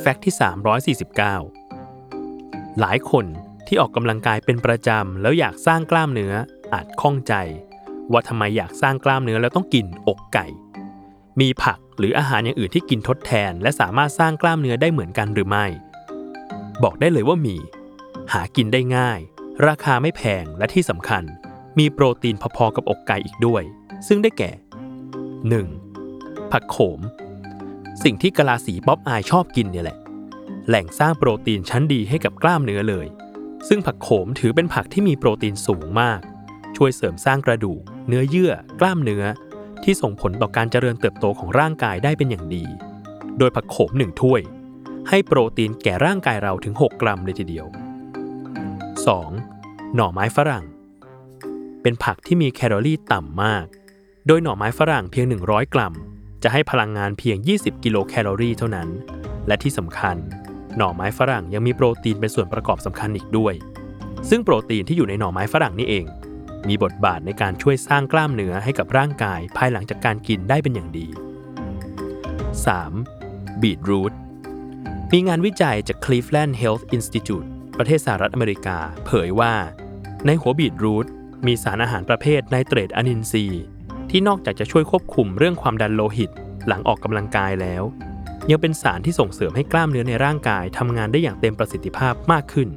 แฟกต์ที่ 349 หลายคนที่ออกกำลังกายเป็นประจำแล้วอยากสร้างกล้ามเนื้ออาจข้องใจ ว่าทำไมอยากสร้างกล้ามเนื้อแล้วต้องกินอกไก่ มีผักหรืออาหารอย่างอื่นที่กินทดแทน และสามารถสร้างกล้ามเนื้อได้เหมือนกันหรือไม่ บอกได้เลยว่ามี หากินได้ง่าย ราคาไม่แพงและที่สำคัญ มีโปรตีนพอๆกับอกไก่อีกด้วย ซึ่งได้แก่ 1. ผักโขม สิ่งที่กะลาสีป๊อปอายชอบกินเนี่ยแหละ แหล่งสร้างโปรตีนชั้นดีให้กับกล้ามเนื้อเลย ซึ่งผักโขมถือเป็นผักที่มีโปรตีนสูงมาก ช่วยเสริมสร้างกระดูก เนื้อเยื่อ กล้ามเนื้อ ที่ส่งผลต่อการเจริญเติบโตของร่างกายได้เป็นอย่างดี โดยผักโขมหนึ่งถ้วย ให้โปรตีนแก่ร่างกายเราถึง 6 กรัมเลยทีเดียว 2. หน่อไม้ฝรั่ง เป็นผักที่มีแคลอรี่ต่ำมาก โดยหน่อไม้ฝรั่งเพียง 100 กรัม จะให้พลังงานเพียง 20 กิโลแคลอรี่เท่านั้น และที่สำคัญ หน่อไม้ฝรั่งยังมีโปรตีนเป็นส่วนประกอบสำคัญอีกด้วย ซึ่งโปรตีนที่อยู่ในหน่อไม้ฝรั่งนี่เอง มีบทบาทในการช่วยสร้างกล้ามเนื้อให้กับร่างกายภายหลังจากการกินได้เป็นอย่างดี 3. บีทรูทมีงานวิจัยจาก Cleveland Health Institute ประเทศสหรัฐอเมริกา เผยว่า ในหัวบีทรูทมีสารอาหารประเภทไนเตรตอะนินซี ที่นอกจากจะช่วยควบคุมเรื่องความดันโลหิต หลังออกกำลังกายแล้ว ยังเป็นสารที่ส่งเสริมให้กล้ามเนื้อในร่างกายทำงานได้อย่างเต็มประสิทธิภาพมากขึ้น